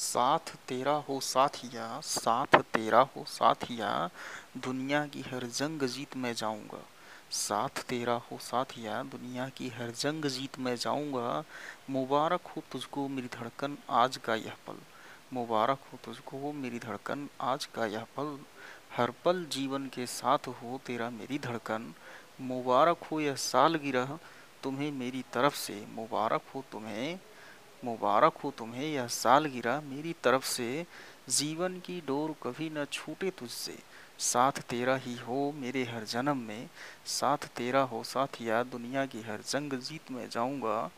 साथ तेरा हो साथिया साथ तेरा हो साथिया दुनिया की हर जंग जीत मैं जाऊँगा। साथ तेरा हो साथिया दुनिया की हर जंग जीत मैं जाऊँगा। मुबारक हो तुझको मेरी धड़कन, आज का यह पल। मुबारक हो तुझको मेरी धड़कन, आज का यह पल। हर पल जीवन के साथ हो तेरा मेरी धड़कन। मुबारक हो यह सालगिरह तुम्हें मेरी तरफ़ से। मुबारक हो तुम्हें मुबारक हो तुम्हें यह सालगिरह मेरी तरफ़ से। जीवन की डोर कभी न छूटे तुझसे। साथ तेरा ही हो मेरे हर जन्म में। साथ तेरा हो साथ या दुनिया की हर जंग जीत में जाऊँगा।